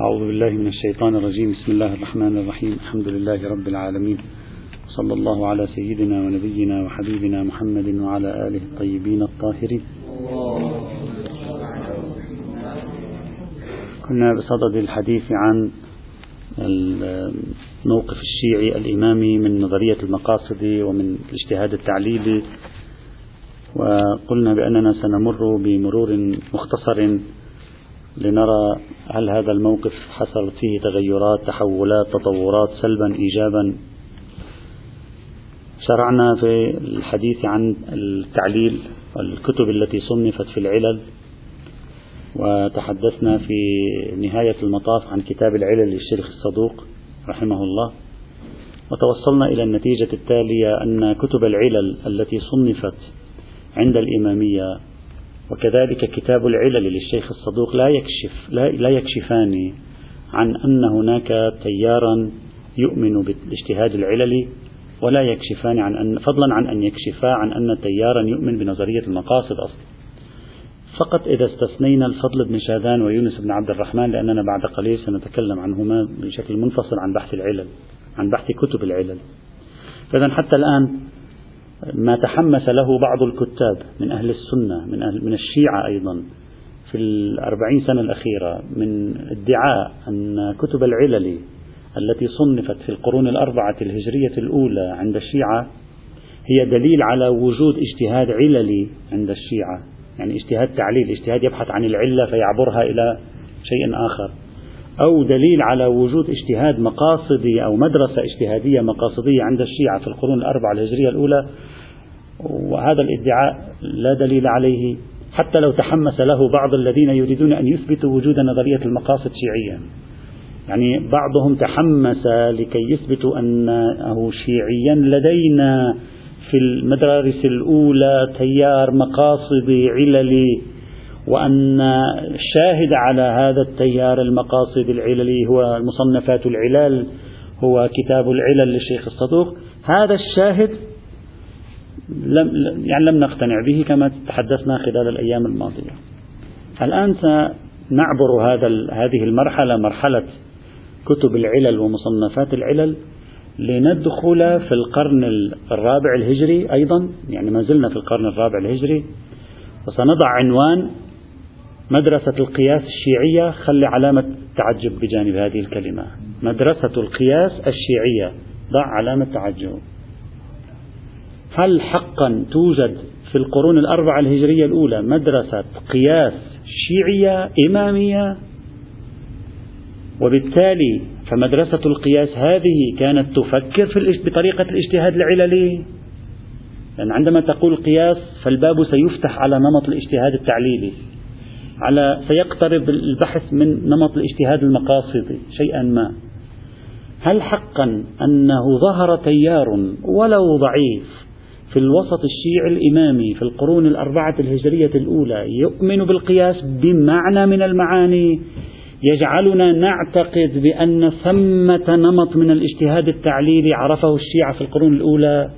أعوذ بالله من الشيطان الرجيم. بسم الله الرحمن الرحيم. الحمد لله رب العالمين. صلى الله على سيدنا ونبينا وحبيبنا محمد وعلى آله الطيبين الطاهرين. كنا بصدد الحديث عن الموقف الشيعي الإمامي من نظرية المقاصد ومن الاجتهاد التعليلي وقلنا بأننا سنمر بمرور مختصر لنرى هل هذا الموقف حصلت فيه تغيرات تحولات تطورات سلبا ايجابا؟ شرعنا في الحديث عن التعليل والكتب التي صنفت في العلل وتحدثنا في نهاية المطاف عن كتاب العلل للشيخ الصدوق رحمه الله وتوصلنا إلى النتيجة التالية أن كتب العلل التي صنفت عند الإمامية وكذلك كتاب العلل للشيخ الصدوق لا يكشف لا, لا يكشفان عن أن هناك تيارا يؤمن بالاجتهاد العللي ولا يكشفان عن أن فضلا عن أن يكشفا عن أن تيارا يؤمن بنظرية المقاصد أصلا. فقط إذا استثنينا الفضل بن شاذان ويونس بن عبد الرحمن لأننا بعد قليل سنتكلم عنهما بشكل منفصل عن بحث العلل عن بحث كتب العلل. فإذا حتى الآن ما تحمس له بعض الكتاب من أهل السنة من, أهل من الشيعة أيضا في الأربعين سنة الأخيرة من ادعاء أن كتب العلل التي صنفت في القرون الأربعة الهجرية الأولى عند الشيعة هي دليل على وجود اجتهاد عللي عند الشيعة. يعني اجتهاد تعليل اجتهاد يبحث عن العلة فيعبرها إلى شيء آخر. أو دليل على وجود اجتهاد مقاصدي أو مدرسة اجتهادية مقاصدية عند الشيعة في القرون الأربعة الهجرية الأولى وهذا الادعاء لا دليل عليه حتى لو تحمس له بعض الذين يريدون أن يثبتوا وجود نظرية المقاصد شيعيا. يعني بعضهم تحمس لكي يثبتوا أنه شيعيا لدينا في المدارس الأولى تيار مقاصدي عللي وأن الشاهد على هذا التيار المقاصد العللي هو المصنفات العلل هو كتاب العلل للشيخ الصدوق. هذا الشاهد لم يعني لم نقتنع به كما تحدثنا خلال الأيام الماضية. الآن سنعبر هذا هذه المرحلة مرحلة كتب العلل ومصنفات العلل لندخل في القرن الرابع الهجري أيضا. يعني ما زلنا في القرن الرابع الهجري. وسنضع عنوان مدرسة القياس الشيعية. خلي علامة تعجب بجانب هذه الكلمة. مدرسة القياس الشيعية. ضع علامة تعجب. هل حقا توجد في القرون الأربعة الهجرية الأولى مدرسة قياس شيعية إمامية؟ وبالتالي فمدرسة القياس هذه كانت تفكر في بطريقة الاجتهاد العللي؟ لأن عندما تقول قياس فالباب سيفتح على نمط الاجتهاد التعليلي على سيقترب البحث من نمط الاجتهاد المقاصدي شيئا ما. هل حقا أنه ظهر تيار ولو ضعيف في الوسط الشيعي الإمامي في القرون الأربعة الهجرية الأولى يؤمن بالقياس بمعنى من المعاني يجعلنا نعتقد بأن ثمة نمط من الاجتهاد التعليلي عرفه الشيعة في القرون الأولى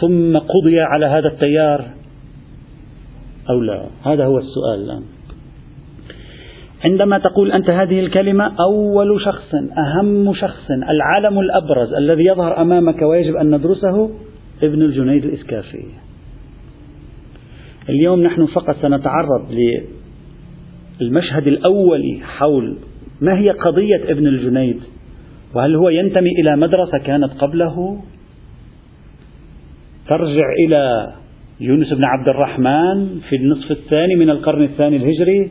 ثم قضي على هذا التيار أو لا؟ هذا هو السؤال الآن. عندما تقول أنت هذه الكلمة أول شخص أهم شخص العالم الأبرز الذي يظهر أمامك ويجب أن ندرسه ابن الجنيد الإسكافي. اليوم نحن فقط سنتعرض للمشهد الأولي حول ما هي قضية ابن الجنيد وهل هو ينتمي إلى مدرسة كانت قبله؟ ترجع إلى يونس بن عبد الرحمن في النصف الثاني من القرن الثاني الهجري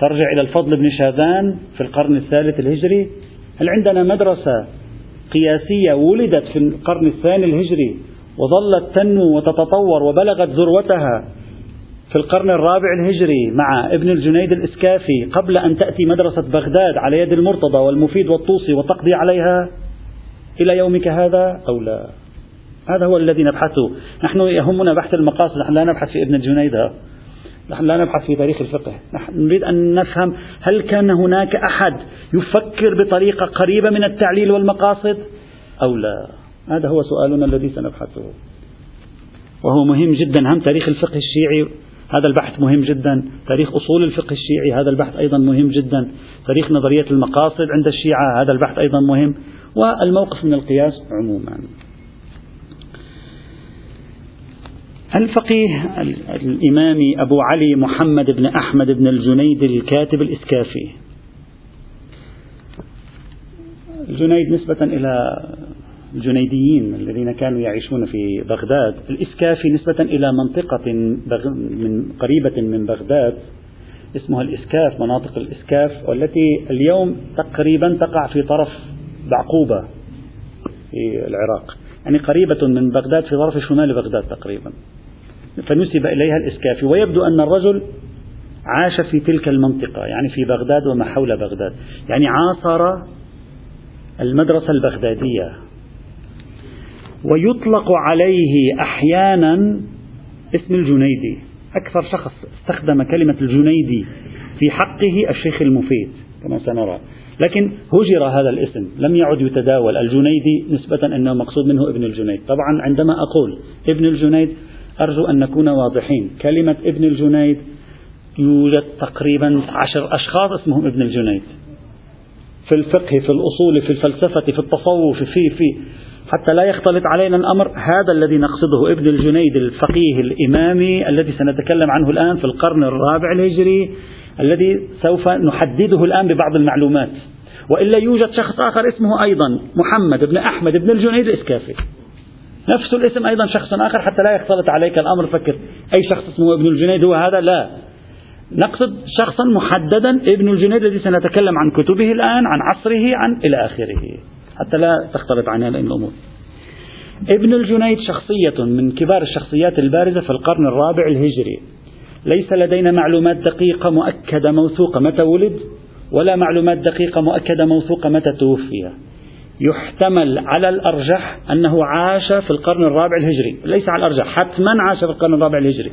ترجع إلى الفضل بن شاذان في القرن الثالث الهجري. هل عندنا مدرسة قياسية ولدت في القرن الثاني الهجري وظلت تنمو وتتطور وبلغت ذروتها في القرن الرابع الهجري مع ابن الجنيد الإسكافي قبل أن تأتي مدرسة بغداد على يد المرتضى والمفيد والطوسي وتقضي عليها إلى يومك هذا أو لا. هذا هو الذي نبحثه نحن يهمنا بحث المقاصد. نحن لا نبحث في ابن الجنيد. نحن لا نبحث في تاريخ الفقه. نحن نريد أن نفهم هل كان هناك أحد يفكر بطريقة قريبة من التعليل والمقاصد أو لا. هذا هو سؤالنا الذي سنبحثه. وهو مهم جدا هم تاريخ الفقه الشيعي هذا البحث مهم جدا. تاريخ أصول الفقه الشيعي هذا البحث أيضا مهم جدا. تاريخ نظرية المقاصد عند الشيعة هذا البحث أيضا مهم. والموقف من القياس عموما. الفقيه الإمامي أبو علي محمد بن أحمد بن الجنيد الكاتب الإسكافي. الجنيد نسبة إلى الجنيديين الذين كانوا يعيشون في بغداد الإسكافي نسبة إلى منطقة من قريبة من بغداد اسمها الإسكاف مناطق الإسكاف والتي اليوم تقريبا تقع في طرف بعقوبة في العراق. يعني قريبة من بغداد في طرف شمال بغداد تقريبا. فنسب إليها الإسكافي ويبدو أن الرجل عاش في تلك المنطقة يعني في بغداد وما حول بغداد. يعني عاصر المدرسة البغدادية. ويطلق عليه أحيانا اسم الجنيدي. أكثر شخص استخدم كلمة الجنيدي في حقه الشيخ المفيد كما سنرى. لكن هجر هذا الاسم لم يعد يتداول. الجنيدي نسبة أنه مقصود منه ابن الجنيد. طبعا عندما أقول ابن الجنيد أرجو أن نكون واضحين. كلمة ابن الجنيد يوجد تقريبا عشر أشخاص اسمهم ابن الجنيد. في الفقه في الأصول في الفلسفة في التصوف في في. حتى لا يختلط علينا الأمر. هذا الذي نقصده ابن الجنيد الفقيه الإمامي الذي سنتكلم عنه الآن في القرن الرابع الهجري الذي سوف نحدده الآن ببعض المعلومات. وإلا يوجد شخص آخر اسمه أيضا محمد بن أحمد بن الجنيد الإسكافي. نفس الاسم أيضا شخص آخر حتى لا يختلط عليك الأمر. فكر أي شخص اسمه ابن الجنيد هو هذا؟ لا. نقصد شخصا محددا ابن الجنيد الذي سنتكلم عن كتبه الآن عن عصره عن إلى آخره. حتى لا تختلط علينا الأمور. ابن الجنيد شخصية من كبار الشخصيات البارزة في القرن الرابع الهجري. ليس لدينا معلومات دقيقة مؤكدة موثوقة متى ولد ولا معلومات دقيقة مؤكدة موثوقة متى توفي. يحتمل على الأرجح أنه عاش في القرن الرابع الهجري. ليس على الأرجح حتما عاش في القرن الرابع الهجري.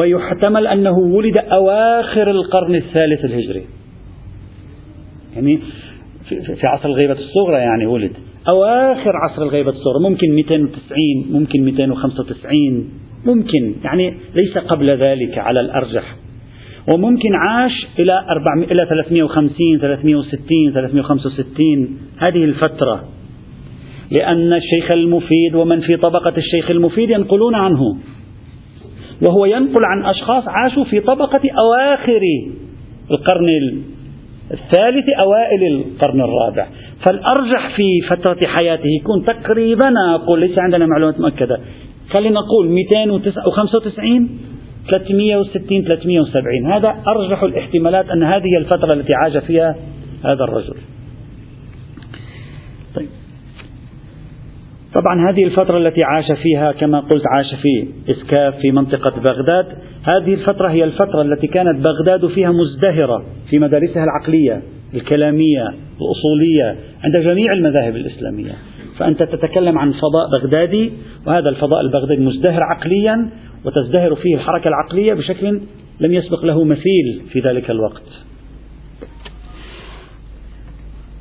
ويحتمل أنه ولد أواخر القرن الثالث الهجري. يعني في عصر الغيبة الصغرى يعني ولد. أواخر عصر الغيبة الصغرى ممكن 290 ممكن 295 ممكن يعني ليس قبل ذلك على الأرجح. وممكن عاش إلى 400 إلى 350 360 365 هذه الفترة. لأن الشيخ المفيد ومن في طبقة الشيخ المفيد ينقلون عنه. وهو ينقل عن أشخاص عاشوا في طبقة أواخر القرن الثالث أوائل القرن الرابع. فالأرجح في فترة حياته يكون تقريبا أقول ليس عندنا معلومات مؤكدة. خلينا نقول 295 360 370 هذا أرجح الاحتمالات أن هذه الفترة التي عاش فيها هذا الرجل. طبعا هذه الفترة التي عاش فيها كما قلت عاش في إسكاف في منطقة بغداد هذه الفترة هي الفترة التي كانت بغداد فيها مزدهرة في مدارسها العقلية الكلامية الأصولية عند جميع المذاهب الإسلامية. فأنت تتكلم عن فضاء بغدادي وهذا الفضاء البغدادي مزدهر عقليا وتزدهر فيه الحركة العقلية بشكل لم يسبق له مثيل في ذلك الوقت.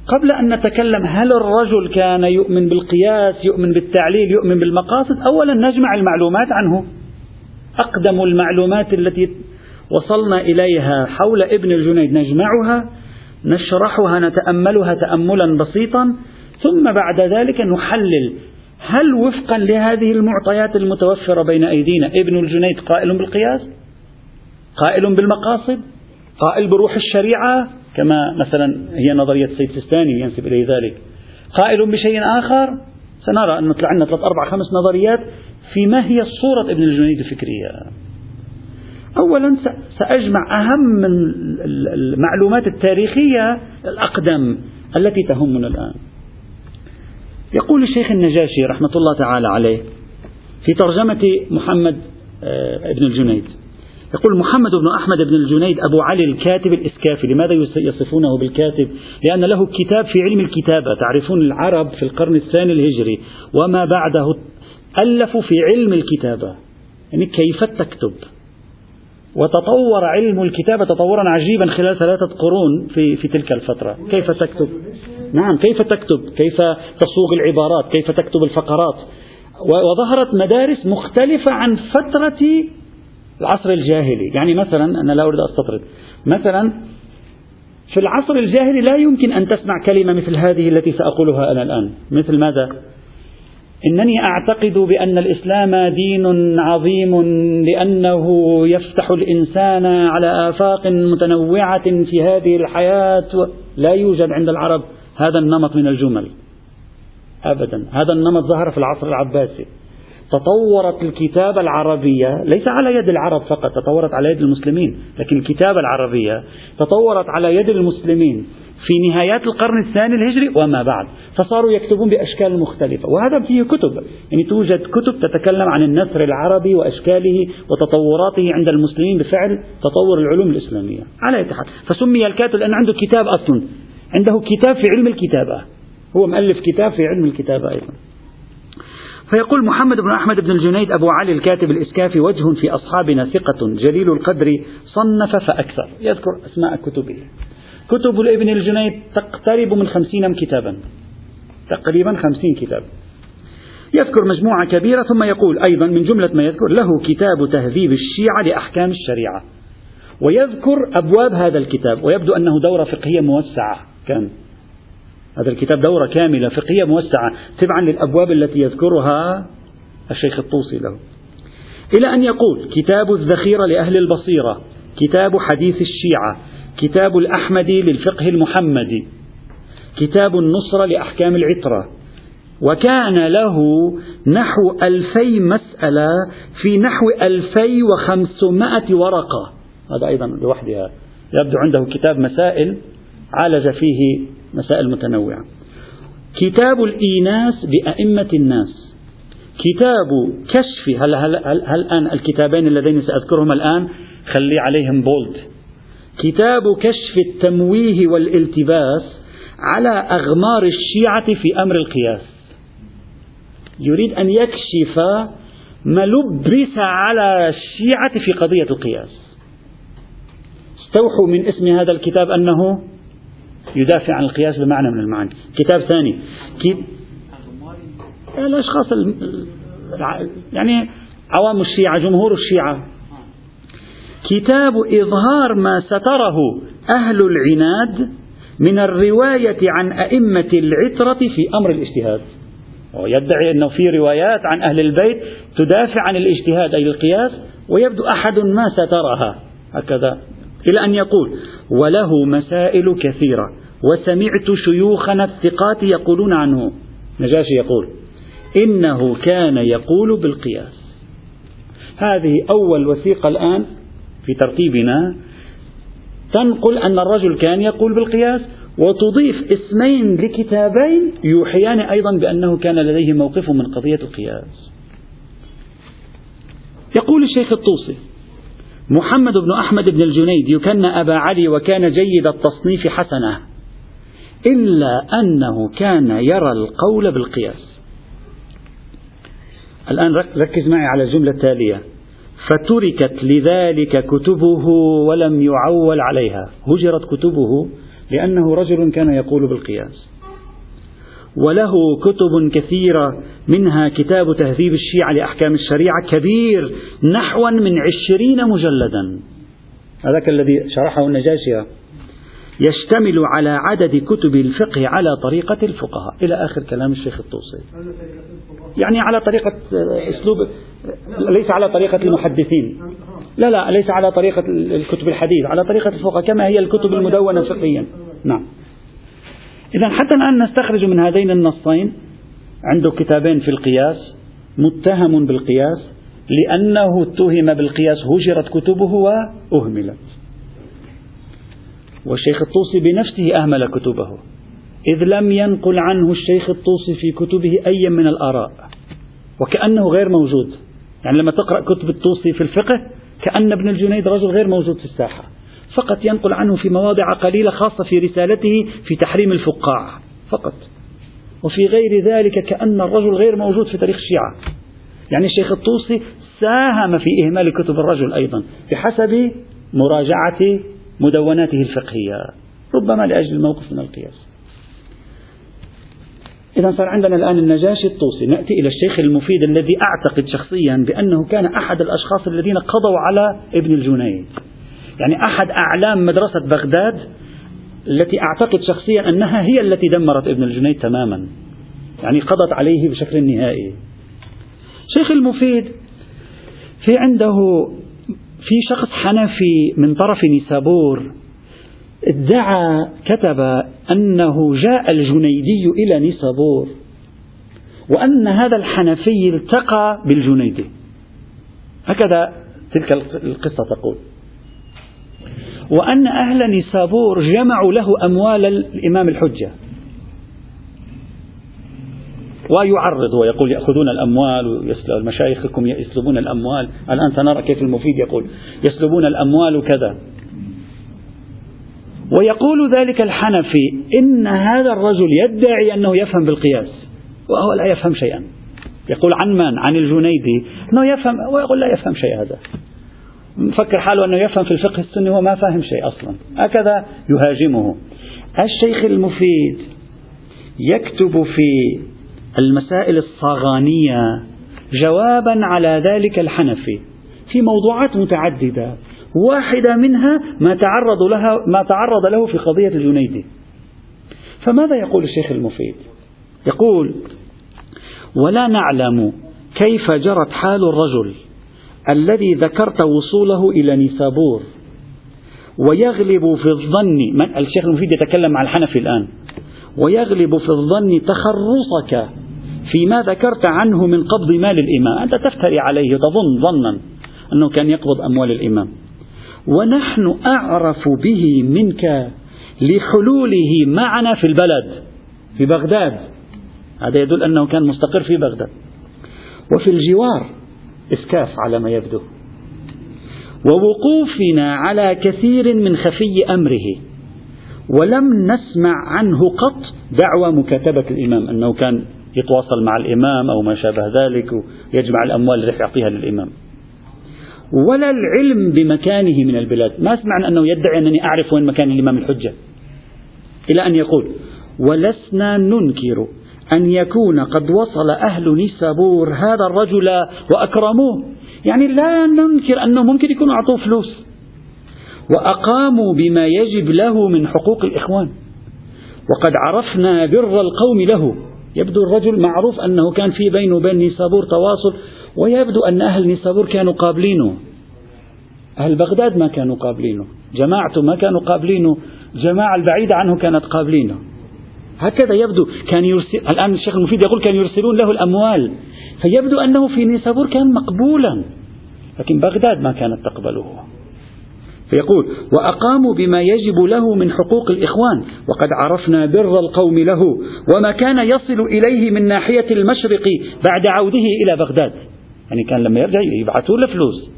قبل أن نتكلم هل الرجل كان يؤمن بالقياس يؤمن بالتعليل يؤمن بالمقاصد أولا نجمع المعلومات عنه. أقدم المعلومات التي وصلنا إليها حول ابن الجنيد نجمعها نشرحها نتأملها تأملا بسيطا ثم بعد ذلك نحلل هل وفقا لهذه المعطيات المتوفرة بين أيدينا ابن الجنيد قائل بالقياس؟ قائل بالمقاصد؟ قائل بروح الشريعة؟ كما مثلا هي نظرية السيد سيستاني ينسب إليه ذلك. قائل بشيء آخر سنرى أن نطلع عندنا ثلاث أربع خمس نظريات في ما هي صورة ابن الجنيد الفكرية. أولا سأجمع أهم المعلومات التاريخية الأقدم التي تهمنا الآن. يقول الشيخ النجاشي رحمة الله تعالى عليه في ترجمة محمد آه، بن الجنيد يقول محمد بن أحمد بن الجنيد أبو علي الكاتب الإسكافي لماذا يصفونه بالكاتب؟ لأن له كتاب في علم الكتابة تعرفون العرب في القرن الثاني الهجري وما بعده ألفوا في علم الكتابة. يعني كيف تكتب؟ وتطور علم الكتابة تطورا عجيبا خلال ثلاثة قرون في, في تلك الفترة. كيف تكتب؟ نعم كيف تكتب؟ كيف تصوغ العبارات؟ كيف تكتب الفقرات؟ وظهرت مدارس مختلفة عن فترة العصر الجاهلي. يعني مثلا أنا لا أريد أستطرد. مثلا في العصر الجاهلي لا يمكن أن تسمع كلمة مثل هذه التي سأقولها أنا الآن. مثل ماذا؟ إنني أعتقد بأن الإسلام دين عظيم لأنه يفتح الإنسان على آفاق متنوعة في هذه الحياة. لا يوجد عند العرب هذا النمط من الجمل. أبدا. هذا النمط ظهر في العصر العباسي. تطورت الكتابة العربية ليس على يد العرب فقط تطورت على يد المسلمين لكن الكتابة العربية تطورت على يد المسلمين في نهايات القرن الثاني الهجري وما بعد فصاروا يكتبون بأشكال مختلفة وهذا فيه كتب يعني توجد كتب تتكلم عن النثر العربي وأشكاله وتطوراته عند المسلمين بفعل تطور العلوم الإسلامية على اتحاد فسمي الكاتب لأن عنده كتاب أصلا عنده كتاب في علم الكتابة هو مؤلف كتاب في علم الكتابة أيضا. فيقول محمد بن أحمد بن الجنيد أبو علي الكاتب الإسكافي وجه في أصحابنا ثقة جليل القدر صنف فأكثر. يذكر أسماء كتبه كتب الابن الجنيد تقترب من خمسين كتابا. تقريبا خمسين كتاب. يذكر مجموعة كبيرة ثم يقول أيضا من جملة ما يذكر له كتاب تهذيب الشيعة لأحكام الشريعة. ويذكر أبواب هذا الكتاب ويبدو أنه دورة فقهية موسعة. كان هذا الكتاب دورة كاملة فقهية موسعة تبعا للأبواب التي يذكرها الشيخ الطوسي له. إلى أن يقول كتاب الذخيرة لأهل البصيرة كتاب حديث الشيعة كتاب الأحمدي للفقه المحمدي كتاب النصرة لأحكام العترة. وكان له نحو ألفي مسألة في نحو ألفي وخمسمائة ورقة. هذا أيضا لوحدها. يبدو عنده كتاب مسائل عالج فيه مسائل متنوعة. كتاب الإيناس بأئمة الناس. كتاب كشف هل, هل, هل, هل الآن الكتابين اللذين سأذكرهما الآن خلي عليهم بولد كتاب كشف التمويه والالتباس على أغمار الشيعة في أمر القياس. يريد أن يكشف ما لبس على الشيعة في قضية القياس. استوحوا من اسم هذا الكتاب أنه يدافع عن القياس بمعنى من المعاني. كتاب ثاني. كيف؟ الأشخاص يعني عوام الشيعة جمهور الشيعة. كتاب إظهار ما ستره أهل العناد من الرواية عن أئمة العترة في أمر الاجتهاد. ويدعي أنه في روايات عن أهل البيت تدافع عن الاجتهاد أي القياس ويبدو أحد ما سترها. هكذا. إلى أن يقول وله مسائل كثيرة. وسمعت شيوخنا الثقات يقولون عنه. نجاشي يقول إنه كان يقول بالقياس. هذه أول وثيقة الآن في ترتيبنا. تنقل أن الرجل كان يقول بالقياس وتضيف اسمين لكتابين يوحيان أيضا بأنه كان لديه موقف من قضية القياس. يقول الشيخ الطوسي محمد بن أحمد بن الجنيد يكن أبا علي وكان جيد التصنيف حسنة. إلا أنه كان يرى القول بالقياس. الآن ركز معي على الجملة التالية. فتركت لذلك كتبه ولم يعول عليها. هجرت كتبه لأنه رجل كان يقول بالقياس. وله كتب كثيرة منها كتاب تهذيب الشيعة لأحكام الشريعة كبير نحوا من عشرين مجلدا. هذاك الذي شرحه النجاشية يشتمل على عدد كتب الفقه على طريقة الفقهاء. إلى آخر كلام الشيخ الطوسي. يعني على طريقة أسلوب ليس على طريقة المحدثين. لا لا ليس على طريقة الكتب الحديث على طريقة الفقهاء كما هي الكتب المدونة فقهيا. نعم. إذا حتى الآن نستخرج من هذين النصين عنده كتابين في القياس متهم بالقياس لأنه اتهم بالقياس هجرت كتبه وأهملت. والشيخ الطوسي بنفسه أهمل كتبه إذ لم ينقل عنه الشيخ الطوسي في كتبه أي من الآراء وكأنه غير موجود. يعني لما تقرأ كتب الطوسي في الفقه كأن ابن الجنيد رجل غير موجود في الساحة فقط ينقل عنه في مواضع قليلة خاصة في رسالته في تحريم الفقاع فقط. وفي غير ذلك كأن الرجل غير موجود في تاريخ الشيعة. يعني الشيخ الطوسي ساهم في إهمال كتب الرجل أيضا بحسب مراجعة مدوناته الفقهية ربما لأجل الموقف من القياس. إذا صار عندنا الآن النجاشي الطوسي نأتي إلى الشيخ المفيد الذي أعتقد شخصيا بأنه كان أحد الأشخاص الذين قضوا على ابن الجنيد. يعني أحد أعلام مدرسة بغداد التي أعتقد شخصيا أنها هي التي دمرت ابن الجنيد تماما. يعني قضت عليه بشكل نهائي. شيخ المفيد في عنده في شخص حنفي من طرف نيسابور ادعى كتب أنه جاء الجنيدي إلى نيسابور وأن هذا الحنفي التقى بالجنيدي. هكذا تلك القصة تقول. وأن أهل نيسابور جمعوا له أموال الإمام الحجة. ويعرض ويقول يأخذون الأموال مشايخكم يسلبون الأموال. الآن سنرى كيف المفيد يقول يسلبون الأموال كذا. ويقول ذلك الحنفي إن هذا الرجل يدعي أنه يفهم بالقياس وهو لا يفهم شيئا. يقول عن من؟ عن الجنيدي أنه يفهم ويقول لا يفهم شيء هذا. مفكر حاله أنه يفهم في الفقه السني وهو ما فاهم شيء أصلا. هكذا يهاجمه. الشيخ المفيد يكتب في المسائل الصاغانية جوابا على ذلك الحنفي في موضوعات متعددة. واحدة منها ما تعرض لها ما تعرض له في قضية الجنيدي. فماذا يقول الشيخ المفيد؟ يقول ولا نعلم كيف جرت حال الرجل الذي ذكرت وصوله إلى نيسابور ويغلب في الظن من الشيخ المفيد يتكلم مع الحنفي الآن. ويغلب في الظن تخرصك فيما ذكرت عنه من قبض مال الإمام. أنت تفتري عليه تظن ظنا أنه كان يقبض أموال الإمام. ونحن أعرف به منك لحلوله معنا في البلد في بغداد. هذا يدل أنه كان مستقر في بغداد. وفي الجوار إسكاف على ما يبدو. ووقوفنا على كثير من خفي أمره. ولم نسمع عنه قط دعوى مكاتبة الإمام أنه كان يتواصل مع الإمام أو ما شابه ذلك ويجمع الأموال اللي يعطيها للإمام. ولا العلم بمكانه من البلاد. ما سمعنا أنه يدعي أنني أعرف وين مكان الإمام الحجة. إلى أن يقول ولسنا ننكر أن يكون قد وصل أهل نيسابور هذا الرجل وأكرموه. يعني لا ننكر أنه ممكن يكونوا أعطوه فلوس. وأقاموا بما يجب له من حقوق الإخوان. وقد عرفنا بر القوم له يبدو الرجل معروف أنه كان في بينه وبين نيسابور تواصل ويبدو أن أهل نيسابور كانوا قابلينه. أهل بغداد ما كانوا قابلينه جماعته ما كانوا قابلينه جماعة البعيدة عنه كانت قابلينه. هكذا يبدو كان يرسل الآن الشيخ المفيد يقول كانوا يرسلون له الأموال فيبدو أنه في نيسابور كان مقبولا لكن بغداد ما كانت تقبله. فيقول وأقاموا بما يجب له من حقوق الإخوان وقد عرفنا بر القوم له وما كان يصل إليه من ناحية المشرق بعد عوده إلى بغداد. يعني كان لما يرجع يبعثوا له فلوس.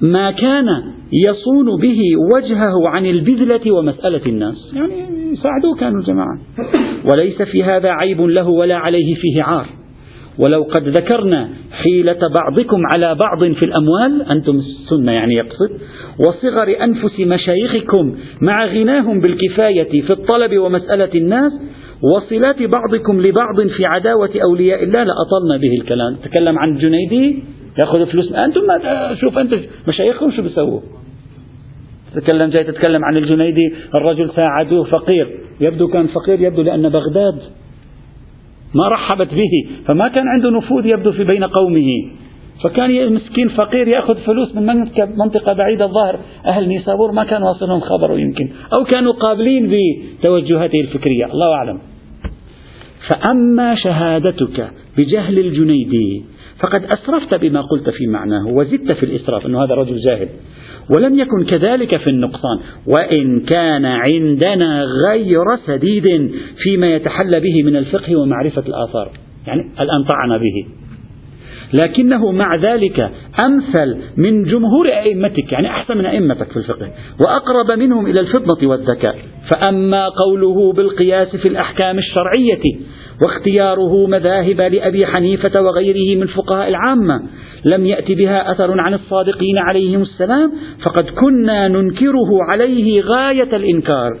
ما كان يصون به وجهه عن البذلة ومسألة الناس. يعني يساعدوه كانوا الجماعة وليس في هذا عيب له ولا عليه فيه عار. ولو قد ذكرنا حيلة بعضكم على بعض في الأموال أنتم السنة يعني يقصد وصغر أنفس مشايخكم مع غناهم بالكفاية في الطلب ومسألة الناس وصلات بعضكم لبعض في عداوة أولياء الله. لأطلنا به الكلام. تكلم عن الجنيدي يأخذ فلوس أنتم شوف أنت مشايخكم شو بيسووا. تتكلم جاي تتكلم عن الجنيدي الرجل ساعدوه فقير. يبدو كان فقير يبدو لأن بغداد ما رحبت به فما كان عنده نفوذ يبدو في بين قومه. فكان مسكين فقير يأخذ فلوس من منطقه بعيدة الظاهر. أهل نيسابور ما كان واصلهم خبر يمكن. أو كانوا قابلين بتوجهاته الفكرية. الله أعلم. فأما شهادتك بجهل الجنيدي فقد أسرفت بما قلت في معناه وزدت في الإسراف أنه هذا رجل جاهل. ولم يكن كذلك في النقصان. وإن كان عندنا غير سديد فيما يتحلى به من الفقه ومعرفة الآثار. يعني الآن طعن به. لكنه مع ذلك أمثل من جمهور أئمتك يعني أحسن من أئمتك في الفقه وأقرب منهم إلى الفطنة والذكاء. فأما قوله بالقياس في الأحكام الشرعية واختياره مذاهب لأبي حنيفة وغيره من فقهاء العامة لم يأت بها أثر عن الصادقين عليهم السلام فقد كنا ننكره عليه غاية الإنكار.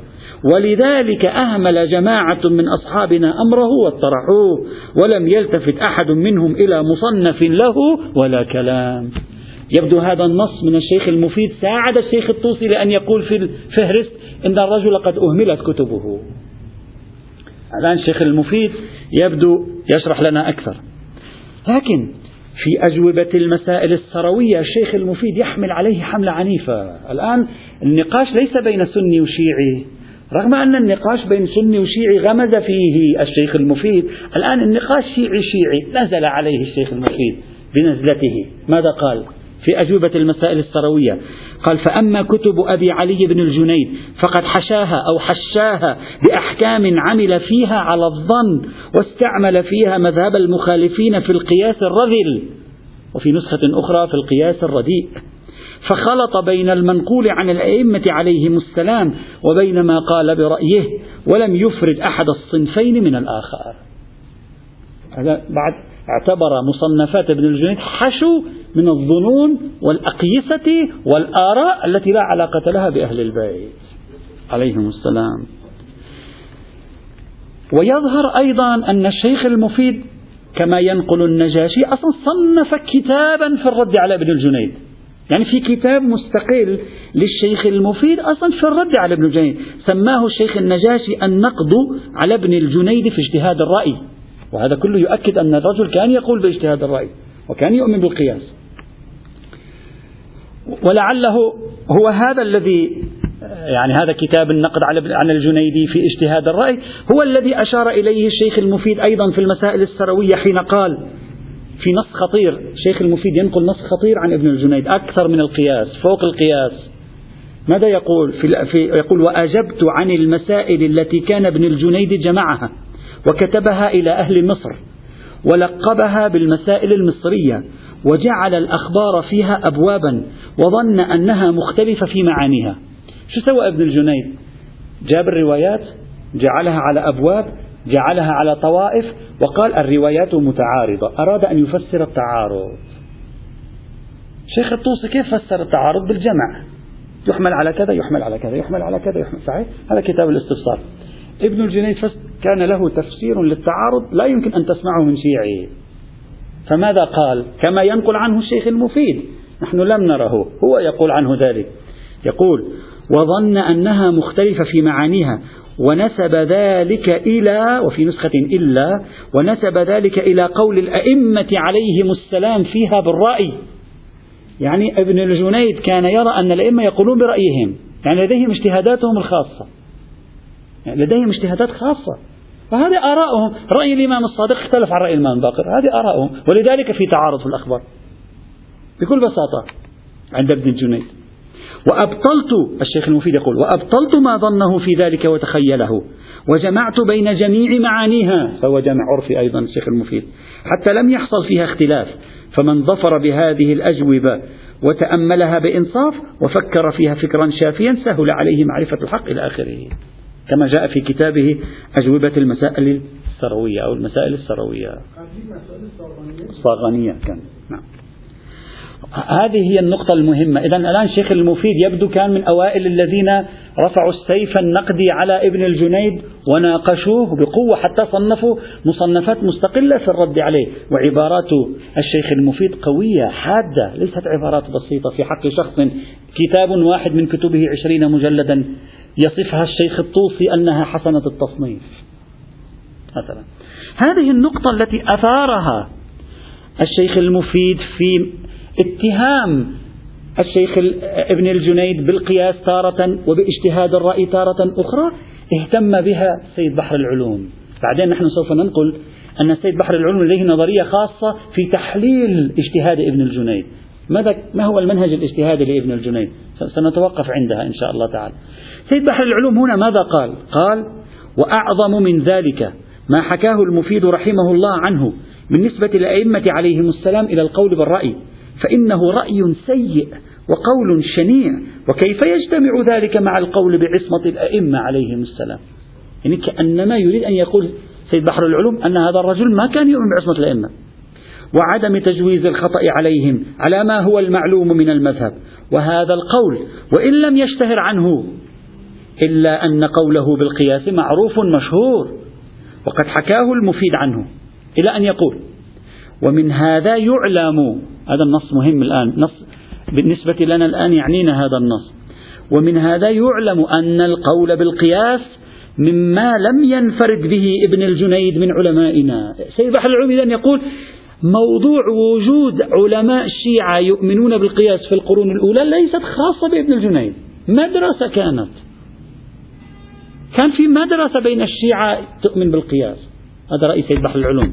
ولذلك أهمل جماعة من أصحابنا أمره واطرحوه ولم يلتفت أحد منهم إلى مصنف له ولا كلام. يبدو هذا النص من الشيخ المفيد ساعد الشيخ الطوسي لأن يقول في الفهرست إن الرجل قد أهملت كتبه. الآن الشيخ المفيد يبدو يشرح لنا أكثر. لكن في أجوبة المسائل الثروية الشيخ المفيد يحمل عليه حملة عنيفة. الآن النقاش ليس بين سني وشيعي. رغم أن النقاش بين سني وشيعي غمز فيه الشيخ المفيد الآن النقاش شيعي شيعي نزل عليه الشيخ المفيد بنزلته. ماذا قال؟ في أجوبة المسائل الثروية قال فأما كتب أبي علي بن الجنيد فقد حشاها أو حشاها بأحكام عمل فيها على الظن واستعمل فيها مذهب المخالفين في القياس الرذل. وفي نسخة أخرى في القياس الرديء. فخلط بين المنقول عن الأئمة عليهم السلام وبين ما قال برأيه ولم يفرد أحد الصنفين من الآخر. هذا بعد اعتبر مصنفات ابن الجنيد حشو من الظنون والأقيسة والآراء التي لا علاقة لها بأهل البيت. عليهم السلام. ويظهر أيضا أن الشيخ المفيد كما ينقل النجاشي أصلا صنف كتابا في الرد على ابن الجنيد. يعني في كتاب مستقل للشيخ المفيد أصلا في الرد على ابن الجنيد سماه الشيخ النجاشي النقد على ابن الجنيد في اجتهاد الرأي. وهذا كله يؤكد أن الرجل كان يقول باجتهاد الرأي وكان يؤمن بالقياس. ولعله هو هذا الذي يعني هذا كتاب النقد على عن الجنيدي في اجتهاد الرأي هو الذي أشار إليه الشيخ المفيد أيضا في المسائل السروية حين قال في نص خطير. الشيخ المفيد ينقل نص خطير عن ابن الجنيد أكثر من القياس فوق القياس. ماذا يقول؟ في, في يقول وأجبت عن المسائل التي كان ابن الجنيد جمعها وكتبها إلى أهل مصر ولقبها بالمسائل المصرية وجعل الأخبار فيها أبوابا وظن أنها مختلفة في معانيها. شو سوى ابن الجنيد جاب الروايات جعلها على أبواب جعلها على طوائف وقال الروايات متعارضة. أراد أن يفسر التعارض. شيخ الطوسي كيف فسر التعارض بالجمع؟ يحمل على كذا يحمل على كذا يحمل على كذا يحمل صحيح؟ هذا كتاب الاستفسار. ابن الجنيد كان له تفسير للتعارض لا يمكن أن تسمعه من شيعي. فماذا قال؟ كما ينقل عنه الشيخ المفيد. نحن لم نره. هو يقول عنه ذلك. يقول وظن أنها مختلفة في معانيها ونسب ذلك إلى وفي نسخة إلا ونسب ذلك إلى قول الأئمة عليهم السلام فيها بالرأي. يعني ابن الجنيد كان يرى أن الأئمة يقولون برأيهم. يعني لديهم اجتهاداتهم الخاصة. يعني لديهم اجتهادات خاصة. فهذه آراءهم رأي الإمام الصادق اختلف عن رأي الإمام باقر. هذه آراءهم ولذلك في تعارض في الأخبار. بكل بساطة عند ابن الجنيد. وأبطلت الشيخ المفيد يقول وأبطلت ما ظنه في ذلك وتخيله وجمعت بين جميع معانيها فهو جمع عرفي أيضا الشيخ المفيد حتى لم يحصل فيها اختلاف فمن ظفر بهذه الأجوبة وتأملها بإنصاف وفكر فيها فكرا شافيا سهل عليه معرفة الحق إلى آخره. كما جاء في كتابه أجوبة المسائل الثروية أو المسائل الثروية الصاغانية كان. نعم. هذه هي النقطة المهمة. إذا الآن شيخ المفيد يبدو كان من أوائل الذين رفعوا السيف النقدي على ابن الجنيد وناقشوه بقوة حتى صنفوا مصنفات مستقلة في الرد عليه. وعبارات الشيخ المفيد قوية حادة ليست عبارات بسيطة. في حق شخص كتاب واحد من كتبه عشرين مجلدا يصفها الشيخ الطوسي أنها حسنة التصنيف. مثلا. هذه النقطة التي أثارها الشيخ المفيد في اتهام الشيخ ابن الجنيد بالقياس تارة وباجتهاد الرأي تارة أخرى اهتم بها سيد بحر العلوم. بعدين نحن سوف ننقل أن سيد بحر العلوم لديه نظرية خاصة في تحليل اجتهاد ابن الجنيد. ماذا ما هو المنهج الاجتهادي لابن الجنيد؟ سنتوقف عندها إن شاء الله تعالى. سيد بحر العلوم هنا ماذا قال؟ قال وأعظم من ذلك ما حكاه المفيد رحمه الله عنه بالنسبة للأئمة عليهم السلام إلى القول بالرأي فإنه رأي سيء وقول شنيع وكيف يجتمع ذلك مع القول بعصمة الأئمة عليهم السلام؟ يعني كأنما يريد أن يقول سيد بحر العلوم أن هذا الرجل ما كان يؤمن بعصمة الأئمة. وعدم تجويز الخطأ عليهم على ما هو المعلوم من المذهب. وهذا القول وإن لم يشتهر عنه إلا أن قوله بالقياس معروف مشهور وقد حكاه المفيد عنه إلى أن يقول ومن هذا يعلم هذا النص مهم الآن. نص بالنسبة لنا الآن يعنينا هذا النص. ومن هذا يعلم أن القول بالقياس مما لم ينفرد به ابن الجنيد من علمائنا. سيد بحر العلوم إذن يقول موضوع وجود علماء الشيعة يؤمنون بالقياس في القرون الأولى ليست خاصة بابن الجنيد. مدرسة كانت. كان في مدرسة بين الشيعة تؤمن بالقياس. هذا رأي سيد بحر العلوم.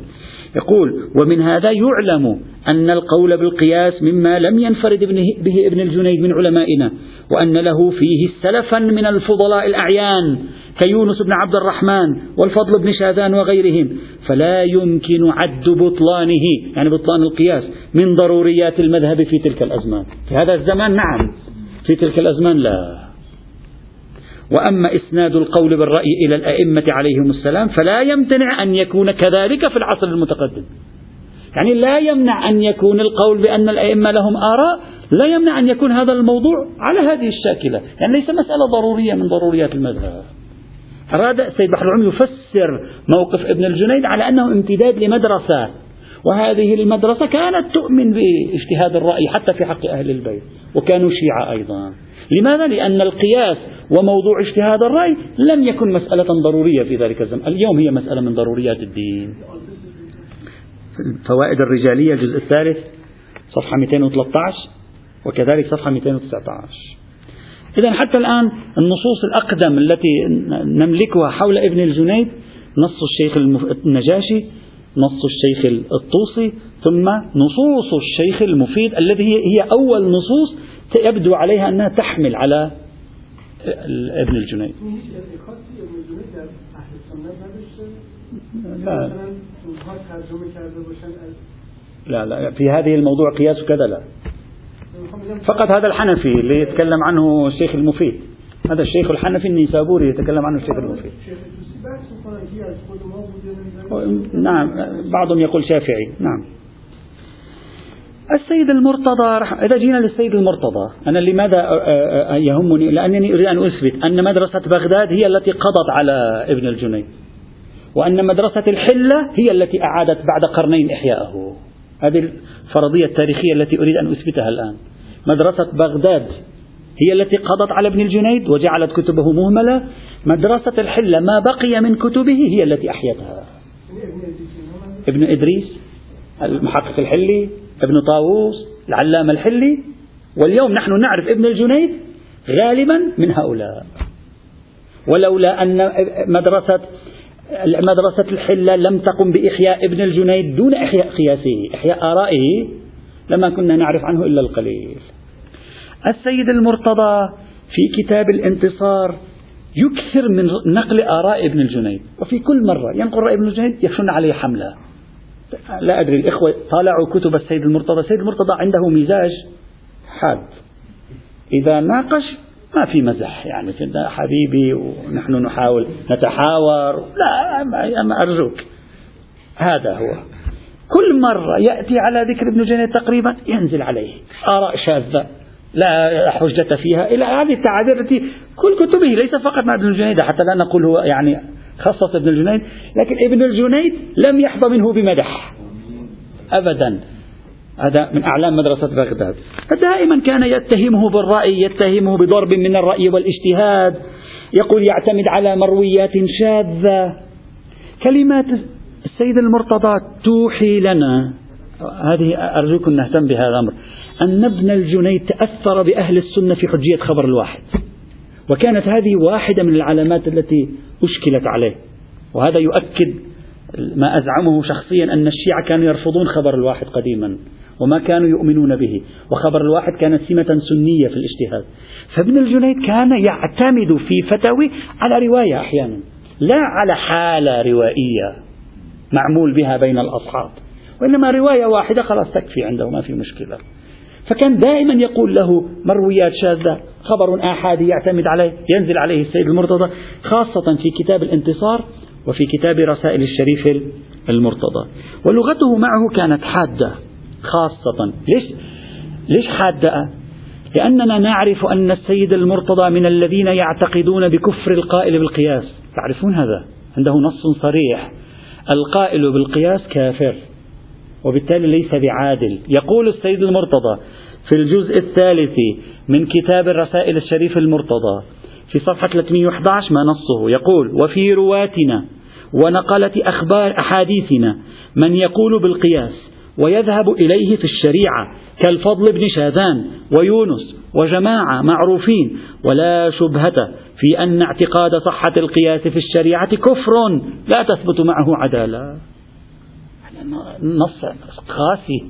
يقول ومن هذا يعلم أن القول بالقياس مما لم ينفرد به ابن الجنيد من علمائنا وأن له فيه سلفا من الفضلاء الأعيان كيونس بن عبد الرحمن والفضل بن شاذان وغيرهم. فلا يمكن عد بطلانه يعني بطلان القياس من ضروريات المذهب في تلك الأزمان. في هذا الزمان نعم في تلك الأزمان لا. وأما إسناد القول بالرأي إلى الأئمة عليهم السلام فلا يمتنع أن يكون كذلك في العصر المتقدم. يعني لا يمنع أن يكون القول بأن الأئمة لهم آراء لا يمنع أن يكون هذا الموضوع على هذه الشاكلة. يعني ليس مسألة ضرورية من ضروريات المذهب. أراد سيد بحر العلوم يفسر موقف ابن الجنيد على أنه امتداد لمدرسة وهذه المدرسة كانت تؤمن باجتهاد الرأي حتى في حق أهل البيت وكانوا شيعة أيضا. لماذا؟ لأن القياس وموضوع اجتهاد الرأي لم يكن مسألة ضرورية في ذلك الزمن. اليوم هي مسألة من ضروريات الدين. الفوائد الرجالية الجزء الثالث صفحة 213 وكذلك صفحة 219 إذا حتى الآن النصوص الأقدم التي نملكها حول ابن الجنيد نص الشيخ النجاشي نص الشيخ الطوسي ثم نصوص الشيخ المفيد الذي هي أول نصوص يبدو عليها أنها تحمل على ابن الجنيد. لا. لا لا في هذه الموضوع قياس كذا لا. فقط هذا الحنفي اللي يتكلم عنه الشيخ المفيد. هذا الشيخ الحنفي النيسابوري يتكلم عنه الشيخ المفيد. نعم بعضهم يقول شافعي. نعم. السيد المرتضى إذا جينا للسيد المرتضى أنا لماذا يهمني؟ لأنني أريد أن أثبت أن مدرسة بغداد هي التي قضت على ابن الجنيد وأن مدرسة الحلة هي التي أعادت بعد قرنين إحياءه. هذه الفرضية التاريخية التي أريد أن أثبتها الآن. مدرسة بغداد هي التي قضت على ابن الجنيد وجعلت كتبه مهملة. مدرسة الحلة ما بقي من كتبه هي التي أحيتها. ابن إدريس المحقق الحلي ابن طاووس العلامة الحلي واليوم نحن نعرف ابن الجنيد غالبا من هؤلاء. ولولا أن مدرسة مدرسة الحلة لم تقم بإحياء ابن الجنيد دون إحياء قياسه إحياء آرائه لما كنا نعرف عنه إلا القليل. السيد المرتضى في كتاب الانتصار يكثر من نقل آراء ابن الجنيد وفي كل مرة ينقل رأي ابن الجنيد يخشون عليه حملة. لا أدري الإخوة طالعوا كتب السيد المرتضى. السيد المرتضى عنده مزاج حاد. إذا ناقش ما في مزح يعني حبيبي ونحن نحاول نتحاور. لا أرجوك. هذا هو. كل مرة يأتي على ذكر ابن جنيد تقريبا ينزل عليه آراء شاذة لا حجة فيها. إلى هذه التعابير التي كل كتبه ليس فقط مع ابن الجنيد حتى لا نقول هو يعني خصص ابن الجنيد لكن ابن الجنيد لم يحظى منه بمدح. أبدا. هذا من أعلام مدرسة بغداد. فدائما كان يتهمه بالرأي يتهمه بضرب من الرأي والاجتهاد. يقول يعتمد على مرويات شاذة. كلمات السيد المرتضى توحي لنا. هذه أرجوكم نهتم بهذا الأمر. أن ابن الجنيد تأثر بأهل السنة في حجية خبر الواحد. وكانت هذه واحدة من العلامات التي أشكلت عليه. وهذا يؤكد ما أزعمه شخصيا أن الشيعة كانوا يرفضون خبر الواحد قديما وما كانوا يؤمنون به. وخبر الواحد كانت سمة سنية في الاجتهاد. فابن الجنيد كان يعتمد في فتاوي على رواية أحيانا لا على حالة روائية معمول بها بين الأصحاب وإنما رواية واحدة خلاص تكفي عنده ما في مشكلة. فكان دائما يقول له مرويات شاذة خبر آحادي يعتمد عليه ينزل عليه السيد المرتضى خاصة في كتاب الانتصار وفي كتاب رسائل الشريف المرتضى. ولغته معه كانت حادة خاصة. ليش؟ ليش حادة؟ لأننا نعرف أن السيد المرتضى من الذين يعتقدون بكفر القائل بالقياس. تعرفون هذا؟ عنده نص صريح. القائل بالقياس كافر وبالتالي ليس بعادل. يقول السيد المرتضى في الجزء الثالث من كتاب الرسائل الشريف المرتضى في صفحة 311 ما نصه يقول وفي رواتنا ونقلة أخبار أحاديثنا من يقول بالقياس ويذهب إليه في الشريعة كالفضل بن شاذان ويونس وجماعة معروفين ولا شبهة في أن اعتقاد صحة القياس في الشريعة كفر لا تثبت معه عدالة نص قاسي.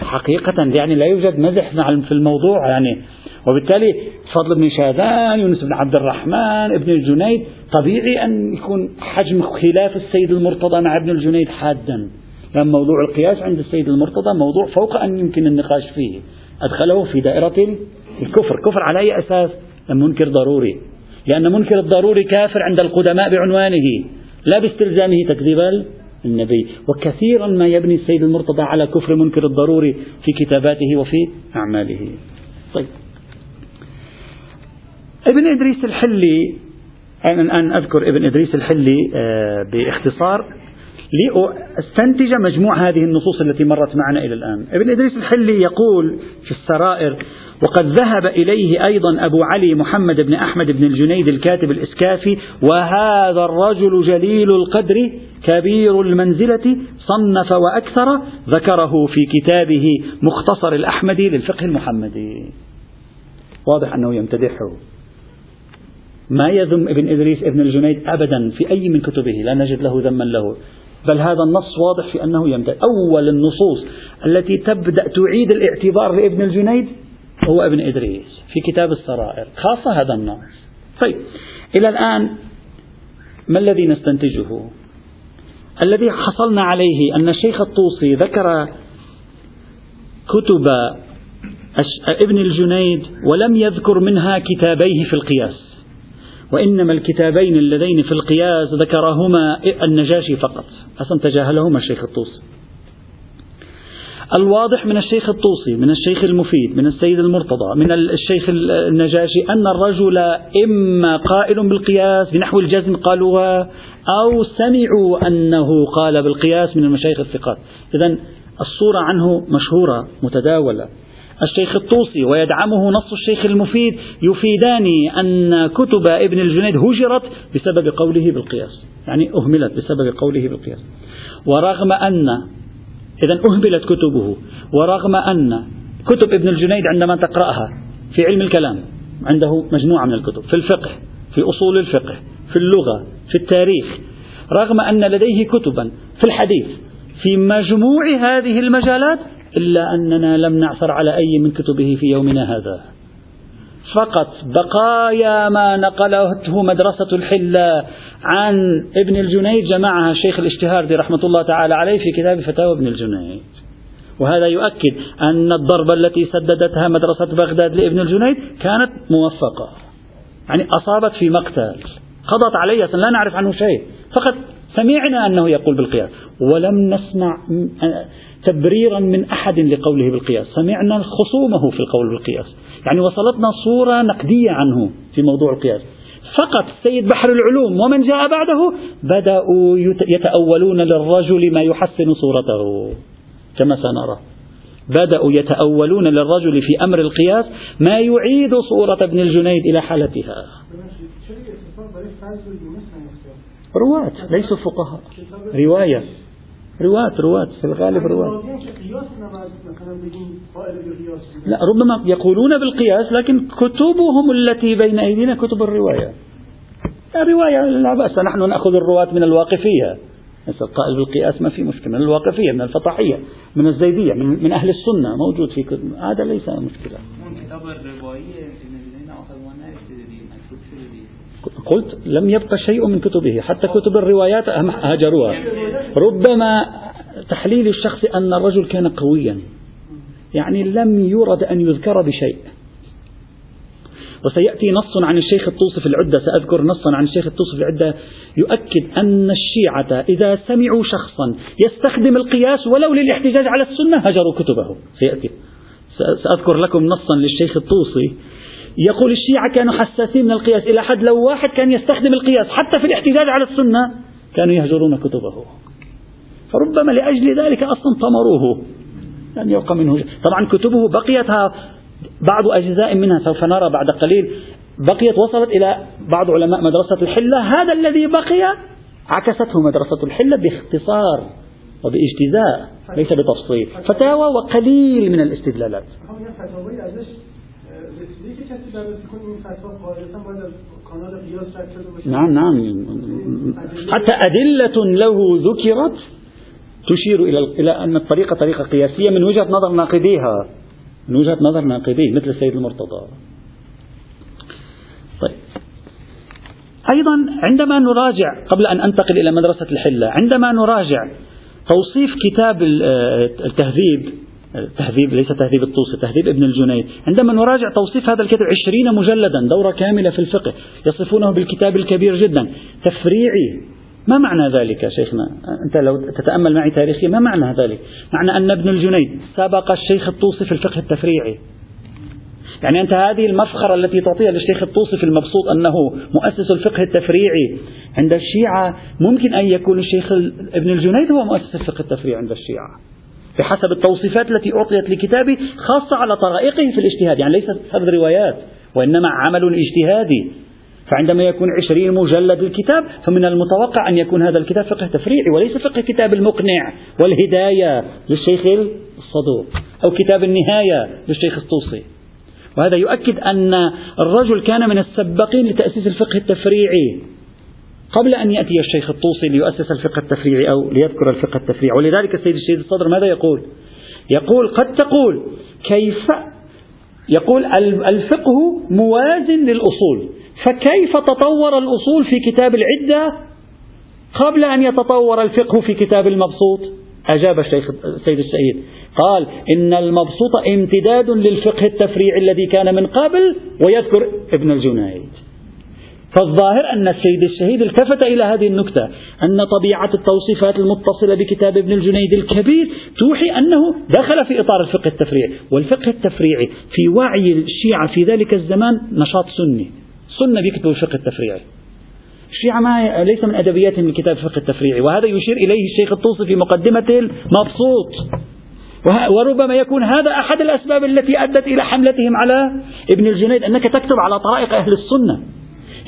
حقيقة يعني لا يوجد مزح في الموضوع يعني. وبالتالي فضل بن شاذان يونس بن عبد الرحمن ابن الجنيد طبيعي أن يكون حجم خلاف السيد المرتضى مع ابن الجنيد حادا. لأن موضوع القياس عند السيد المرتضى موضوع فوق أن يمكن النقاش فيه. أدخله في دائرة الكفر. كفر على أي أساس؟ منكر ضروري. لأن منكر الضروري كافر عند القدماء بعنوانه لا باستلزامه تكذيب النبي. وكثيرا ما يبني السيد المرتضى على كفر منكر الضروري في كتاباته وفي أعماله. طيب. ابن إدريس الحلي أنا الآن أذكر ابن إدريس الحلي آه، باختصار لأستنتج مجموع هذه النصوص التي مرت معنا إلى الآن. ابن إدريس الحلي يقول في السرائر وقد ذهب إليه أيضا أبو علي محمد بن أحمد بن الجنيد الكاتب الإسكافي وهذا الرجل جليل القدر كبير المنزلة صنف وأكثر ذكره في كتابه مختصر الأحمدي للفقه المحمدي. واضح أنه يمتدحه. ما يذم ابن إدريس ابن الجنيد أبدا في أي من كتبه لا نجد له ذما له. بل هذا النص واضح في أنه يمتد أول النصوص التي تبدأ تعيد الاعتبار لابن الجنيد هو ابن إدريس في كتاب السرائر خاصة هذا النص. طيب إلى الآن ما الذي نستنتجه؟ الذي حصلنا عليه أن الشيخ الطوسي ذكر كتب ابن الجنيد ولم يذكر منها كتابيه في القياس وإنما الكتابين اللذين في القياس ذكرهما النجاشي فقط. أصلا تجاهلهما الشيخ الطوسي. الواضح من الشيخ الطوسي من الشيخ المفيد من السيد المرتضى من الشيخ النجاشي أن الرجل إما قائل بالقياس بنحو الجزم قالوها أو سمعوا أنه قال بالقياس من المشايخ الثقات. إذا الصورة عنه مشهورة متداولة. الشيخ الطوسي ويدعمه نص الشيخ المفيد يفيدان أن كتب ابن الجنيد هجرت بسبب قوله بالقياس. يعني أهملت بسبب قوله بالقياس. ورغم أن إذا أهملت كتبه. ورغم أن كتب ابن الجنيد عندما تقرأها في علم الكلام عنده مجموعة من الكتب في الفقه في أصول الفقه في اللغة في التاريخ رغم أن لديه كتبا في الحديث في مجموع هذه المجالات إلا أننا لم نعثر على أي من كتبه في يومنا هذا. فقط بقايا ما نقلته مدرسة الحلة عن ابن الجنيد جمعها الشيخ الاشتهاردي رحمة الله تعالى عليه في كتاب فتاوى ابن الجنيد. وهذا يؤكد أن الضربة التي سددتها مدرسة بغداد لابن الجنيد كانت موفقة يعني أصابت في مقتل. قضت عليه لا نعرف عنه شيء. فقط سمعنا أنه يقول بالقياس. ولم نسمع تبريرا من أحد لقوله بالقياس. سمعنا خصومه في القول بالقياس. يعني وصلتنا صورة نقدية عنه في موضوع القياس. فقط سيد بحر العلوم ومن جاء بعده بدأوا يتأولون للرجل ما يحسن صورته. كما سنرى. بدأوا يتأولون للرجل في أمر القياس ما يعيد صورة ابن الجنيد إلى حالتها. رواة ليسوا فقهاء. رواية. رواة رواة في الغالب رواة. لا ربما يقولون بالقياس لكن كتبهم التي بين أيدينا كتب الرواية. الرواية لا بأس. نحن نأخذ الرواة من الواقفية. مثل قائل بالقياس ما في مشكلة. من الواقفية من الفطحية من الزيدية من, من أهل السنة موجود في كتب. هذا ليس مشكلة. قلت لم يبقى شيء من كتبه حتى كتب الروايات هجروها ربما تحليل الشخص أن الرجل كان قويا. يعني لم يرد أن يذكر بشيء. وسيأتي نص عن الشيخ الطوسي في العدة سأذكر نصا عن الشيخ الطوسي في العدة يؤكد أن الشيعة إذا سمعوا شخصا يستخدم القياس ولو للاحتجاج على السنة هجروا كتبه. سيأتي. سأذكر لكم نصا للشيخ الطوسي يقول الشيعة كانوا حساسين من القياس. إلى حد لو واحد كان يستخدم القياس حتى في الاحتجاج على السنة كانوا يهجرون كتبه. فربما لأجل ذلك أصلا طمروه. لم يبقى منه طبعا كتبه بقيتها بعض أجزاء منها سوف نرى بعد قليل بقيت وصلت إلى بعض علماء مدرسة الحلة. هذا الذي بقي عكسته مدرسة الحلة باختصار وباجتزاء ليس بتفصيل. فتاوى وقليل من الاستدلالات. نعم نعم حتى أدلة له ذكرت تشير إلى إلى أن الطريقة طريقة قياسية من وجهة نظر ناقديها. من وجهة نظر ناقديه مثل السيد المرتضى. طيب. أيضا عندما نراجع قبل أن أنتقل إلى مدرسة الحلة عندما نراجع توصيف كتاب التهذيب تهذيب ليس تهذيب الطوسي تهذيب ابن الجنيد. عندما نراجع توصيف هذا الكتاب عشرين مجلدا دورة كاملة في الفقه يصفونه بالكتاب الكبير جدا. تفريعي ما معنى ذلك شيخنا؟ أنت لو تتأمل معي تاريخيا ما معنى ذلك؟ معنى أن ابن الجنيد سبق الشيخ الطوسي في الفقه التفريعي. يعني أنت هذه المفخرة التي تعطيها للشيخ الطوسي في المبسوط أنه مؤسس الفقه التفريعي. عند الشيعة ممكن أن يكون الشيخ ابن الجنيد هو مؤسس الفقه التفريعي عند الشيعة. بحسب التوصيفات التي أعطيت لكتابه خاصة على طرائقه في الاجتهاد يعني ليست فرد روايات وإنما عمل اجتهادي. فعندما يكون عشرين مجلد الكتاب فمن المتوقع أن يكون هذا الكتاب فقه تفريعي وليس فقه كتاب المقنع والهداية للشيخ الصدوق أو كتاب النهاية للشيخ الطوسي. وهذا يؤكد أن الرجل كان من السباقين لتأسيس الفقه التفريعي. قبل أن يأتي الشيخ الطوسي ليؤسس الفقه التفريعي أو ليذكر الفقه التفريعي. ولذلك السيد الشهيد الصدر ماذا يقول؟ يقول قد تقول كيف يقول الفقه موازن للأصول. فكيف تطور الأصول في كتاب العدة قبل أن يتطور الفقه في كتاب المبسوط؟ أجاب الشيخ السيد السيد قال إن المبسوط امتداد للفقه التفريعي الذي كان من قبل ويذكر ابن الجنيد. فالظاهر أن السيد الشهيد التفت إلى هذه النكتة أن طبيعة التوصيفات المتصلة بكتاب ابن الجنيد الكبير توحي أنه دخل في إطار الفقه التفريعي والفقه التفريعي في وعي الشيعة في ذلك الزمان نشاط سني سنة بيكتبوا الفقه التفريعي. الشيعة ما ليس من أدبياتهم الكتاب الفقه التفريعي وهذا يشير إليه الشيخ الطوسي في مقدمة المبسوط وربما يكون هذا أحد الأسباب التي أدت إلى حملتهم على ابن الجنيد أنك تكتب على طرائق أهل السنة.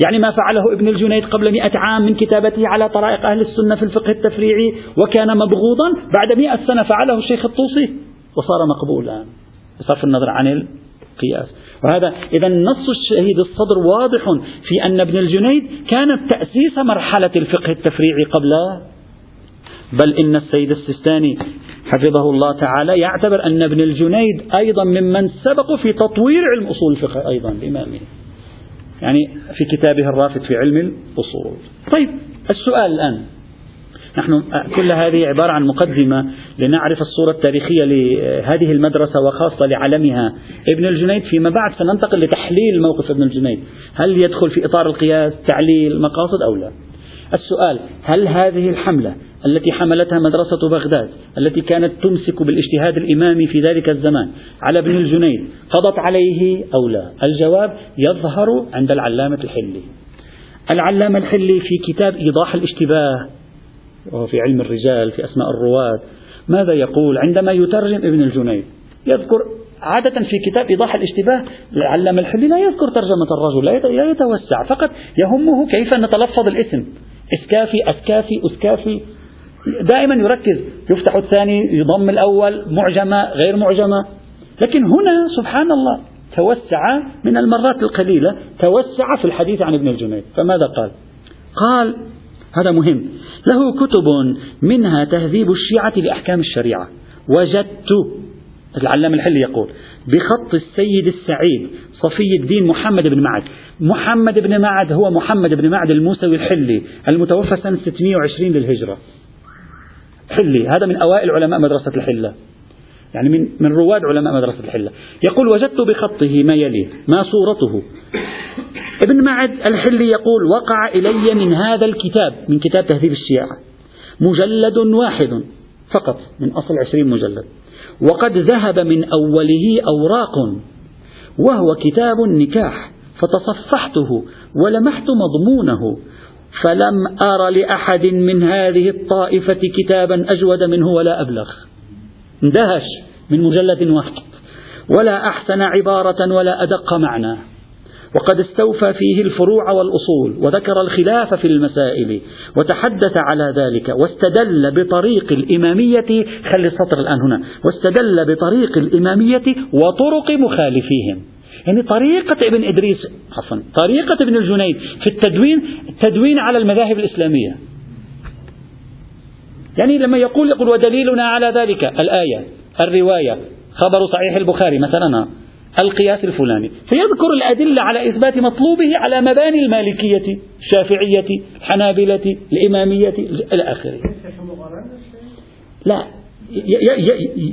يعني ما فعله ابن الجنيد قبل مئة عام من كتابته على طرائق أهل السنة في الفقه التفريعي وكان مبغوضا. بعد مئة سنة فعله الشيخ الطوسي وصار مقبولا بصرف النظر عن القياس. وهذا إذا نص الشهيد الصدر واضح في أن ابن الجنيد كان تأسيس مرحلة الفقه التفريعي قبل. بل إن السيد السيستاني حفظه الله تعالى يعتبر أن ابن الجنيد أيضا ممن سبق في تطوير علم أصول الفقه أيضا لإمامه. يعني في كتابه الرافد في علم الأصول. طيب السؤال الآن. نحن كل هذه عبارة عن مقدمة لنعرف الصورة التاريخية لهذه المدرسة وخاصة لعلمها. ابن الجنيد فيما بعد سننتقل لتحليل موقف ابن الجنيد. هل يدخل في إطار القياس تعليل مقاصد أو لا؟ السؤال هل هذه الحملة التي حملتها مدرسة بغداد التي كانت تمسك بالاجتهاد الإمامي في ذلك الزمان. على ابن الجنيد قضت عليه أو لا؟ الجواب يظهر عند العلامة الحلي. العلامة الحلي في كتاب إيضاح الاشتباه وهو في علم الرجال في أسماء الرواة. ماذا يقول؟ عندما يترجم ابن الجنيد يذكر عادة في كتاب إيضاح الاشتباه العلامة الحلي لا يذكر ترجمة الرجل لا يتوسع فقط يهمه كيف نتلفظ الاسم. إسكافي أسكافي أسكافي. دائما يركز. يفتح الثاني يضم الأول معجمة غير معجمة. لكن هنا سبحان الله توسع من المرات القليلة توسع في الحديث عن ابن الجنيد. فماذا قال؟ قال هذا مهم. له كتب منها تهذيب الشيعة لأحكام الشريعة. وجدت العلامة الحلي يقول بخط السيد السعيد صفي الدين محمد بن معد. محمد بن معد هو محمد بن معد الموسوي الحلي المتوفى سنة 620 للهجرة. حلي. هذا من أوائل علماء مدرسة الحلة. يعني من من رواد علماء مدرسة الحلة. يقول وجدت بخطه ما يلي ما صورته. ابن معد الحلي يقول وقع إلي من هذا الكتاب من كتاب تهذيب الشيعة مجلد واحد فقط من أصل عشرين مجلد. وقد ذهب من أوله أوراق وهو كتاب النكاح فتصفحته ولمحت مضمونه فلم أر لأحد من هذه الطائفة كتابا أجود منه ولا أبلغ. اندهش من مجلد واحد. ولا أحسن عبارة ولا أدق معنى. وقد استوفى فيه الفروع والأصول وذكر الخلاف في المسائل وتحدث على ذلك واستدل بطريق الإمامية خلي السطر الآن هنا واستدل بطريق الإمامية وطرق مخالفيهم. يعني طريقة ابن إدريس عفوا طريقة ابن الجنيد في التدوين التدوين على المذاهب الإسلامية. يعني لما يقول يقول ودليلنا على ذلك الآية الرواية خبر صحيح البخاري مثلا القياس الفلاني. فيذكر الأدلة على إثبات مطلوبه على مباني المالكية الشافعية الحنابلة الإمامية إلى آخره. لا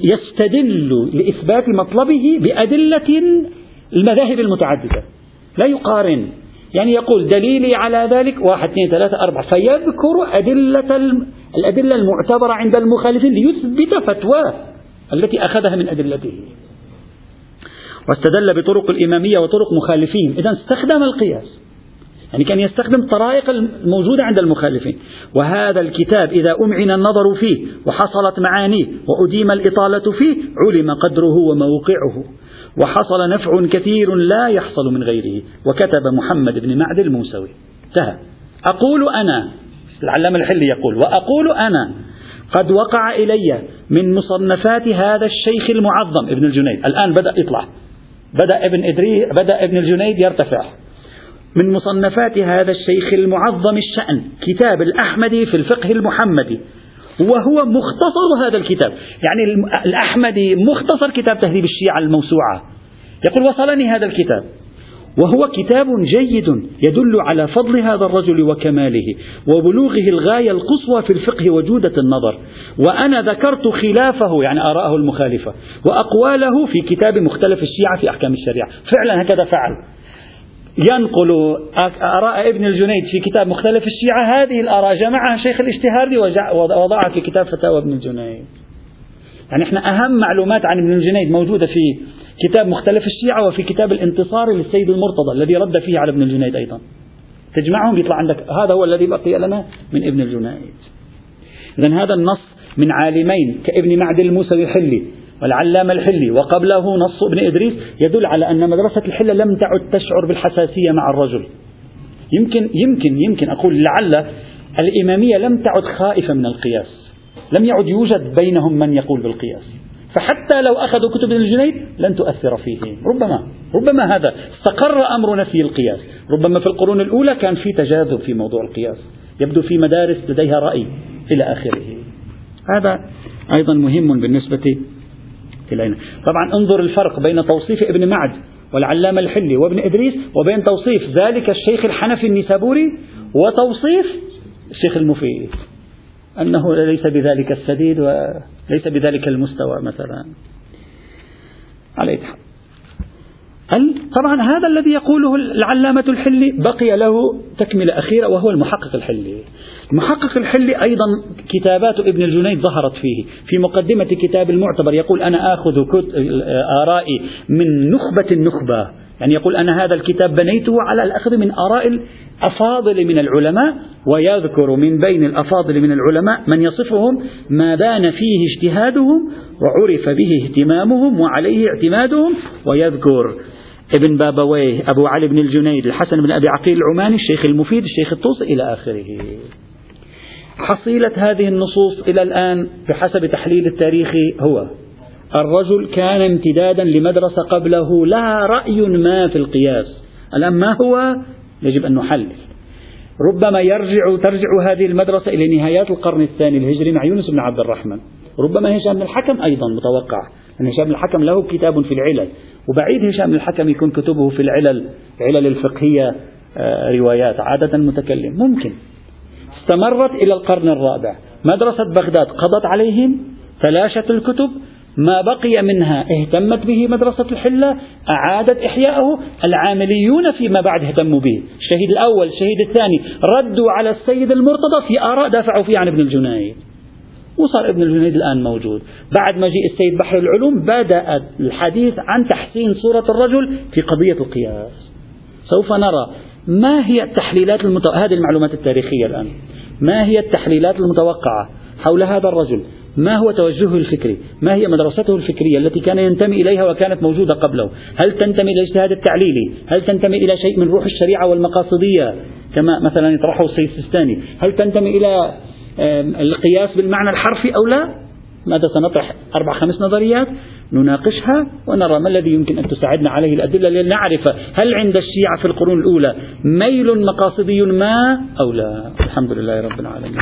يستدل لإثبات مطلبه بأدلة المذاهب المتعددة. لا يقارن. يعني يقول دليلي على ذلك واحد اثنين ثلاثة أربعة. فيذكر أدلة الأدلة المعتبرة عند المخالفين ليثبت فتواه التي أخذها من أدلته. واستدل بطرق الإمامية وطرق مخالفين. إذا استخدم القياس. يعني كان يستخدم الطرائق الموجودة عند المخالفين. وهذا الكتاب إذا أمعن النظر فيه وحصلت معانيه وأديم الإطالة فيه علم قدره وموقعه. وحصل نفع كثير لا يحصل من غيره. وكتب محمد بن معد الموسوي. انتهى. أقول أنا العلامة الحلي يقول وأقول أنا قد وقع إلي من مصنفات هذا الشيخ المعظم ابن الجنيد. الآن بدأ يطلع. بدأ ابن إدريس بدأ ابن الجنيد يرتفع. من مصنفات هذا الشيخ المعظم الشأن كتاب الأحمدي في الفقه المحمدي. وهو مختصر هذا الكتاب. يعني الأحمدي مختصر كتاب تهذيب الشيعة الموسوعة. يقول وصلني هذا الكتاب. وهو كتاب جيد يدل على فضل هذا الرجل وكماله وبلوغه الغاية القصوى في الفقه وجودة النظر. وأنا ذكرت خلافه يعني آراءه المخالفة وأقواله في كتاب مختلف الشيعة في أحكام الشريعة. فعلا هكذا فعل. ينقل آراء ابن الجنيد في كتاب مختلف الشيعة هذه الآراء. جمعها شيخ الاجتهادي ووضعها في كتاب فتاوى ابن الجنيد. يعني إحنا أهم معلومات عن ابن الجنيد موجودة في كتاب مختلف الشيعة وفي كتاب الانتصار للسيد المرتضى الذي رد فيه على ابن الجنيد أيضا. تجمعهم يطلع عندك هذا هو الذي بقي لنا من ابن الجنيد. إذا هذا النص من عالمين كابن معد الموسوي الحلي. والعلامة الحلي وقبله نص ابن إدريس يدل على أن مدرسة الحلة لم تعد تشعر بالحساسية مع الرجل. يمكن يمكن يمكن أقول لعل الإمامية لم تعد خائفة من القياس. لم يعد يوجد بينهم من يقول بالقياس. فحتى لو أخذوا كتب الجنيد لن تؤثر فيهم. ربما ربما هذا استقر أمر نفي القياس. ربما في القرون الأولى كان في تجاذب في موضوع القياس. يبدو في مدارس لديها رأي إلى آخره. هذا أيضا مهم بالنسبة إلينا. طبعا انظر الفرق بين توصيف ابن معد والعلامة الحلي وابن إدريس وبين توصيف ذلك الشيخ الحنفي النسابوري وتوصيف الشيخ المفيد. أنه ليس بذلك السديد وليس بذلك المستوى مثلا. على طبعا هذا الذي يقوله العلامة الحلي بقي له تكملة أخيرة وهو المحقق الحلي. المحقق الحلي أيضا كتابات ابن الجنيد ظهرت فيه. في مقدمة كتاب المعتبر يقول أنا آخذ آرائي من نخبة النخبة. يعني يقول أنا هذا الكتاب بنيته على الأخذ من آراء الأفاضل من العلماء ويذكر من بين الأفاضل من العلماء من يصفهم ما بان فيه اجتهادهم وعرف به اهتمامهم وعليه اعتمادهم. ويذكر ابن بابويه أبو علي بن الجنيد الحسن بن أبي عقيل العماني الشيخ المفيد الشيخ الطوسي إلى آخره. حصيلة هذه النصوص إلى الآن بحسب تحليل التاريخ هو الرجل كان امتدادا لمدرسة قبله لها رأي ما في القياس. الآن ما هو؟ يجب أن نحلل. ربما يرجع ترجع هذه المدرسة إلى نهايات القرن الثاني الهجري مع يونس بن عبد الرحمن. ربما هشام بن الحكم أيضا متوقع. أن هشام بن الحكم له كتاب في العلل. وبعيد هشام بن الحكم يكون كتبه في العلل العلل الفقهية آه، روايات عادة متكلم. ممكن. استمرت إلى القرن الرابع. مدرسة بغداد قضت عليهم تلاشت الكتب ما بقي منها اهتمت به مدرسة الحلة أعادت إحياءه العامليون فيما بعد اهتموا به. الشهيد الأول الشهيد الثاني ردوا على السيد المرتضى في آراء دافعوا فيها عن ابن الجنيد. وصار ابن الجنيد الآن موجود. بعد مجيء السيد بحر العلوم بدأ الحديث عن تحسين صورة الرجل في قضية القياس. سوف نرى ما هي التحليلات المتو... هذه المعلومات التاريخية الآن. ما هي التحليلات المتوقعة حول هذا الرجل؟ ما هو توجهه الفكري؟ ما هي مدرسته الفكرية التي كان ينتمي إليها وكانت موجودة قبله؟ هل تنتمي إلى الاجتهاد التعليلي؟ هل تنتمي إلى شيء من روح الشريعة والمقاصدية كما مثلا يطرحه السيد السيستاني هل تنتمي إلى القياس بالمعنى الحرفي أو لا؟ ماذا سنطرح؟ أربع خمس نظريات؟ نناقشها ونرى ما الذي يمكن أن تساعدنا عليه الأدلة لنعرف هل عند الشيعة في القرون الأولى ميل مقاصدي ما أو لا. الحمد لله رب العالمين.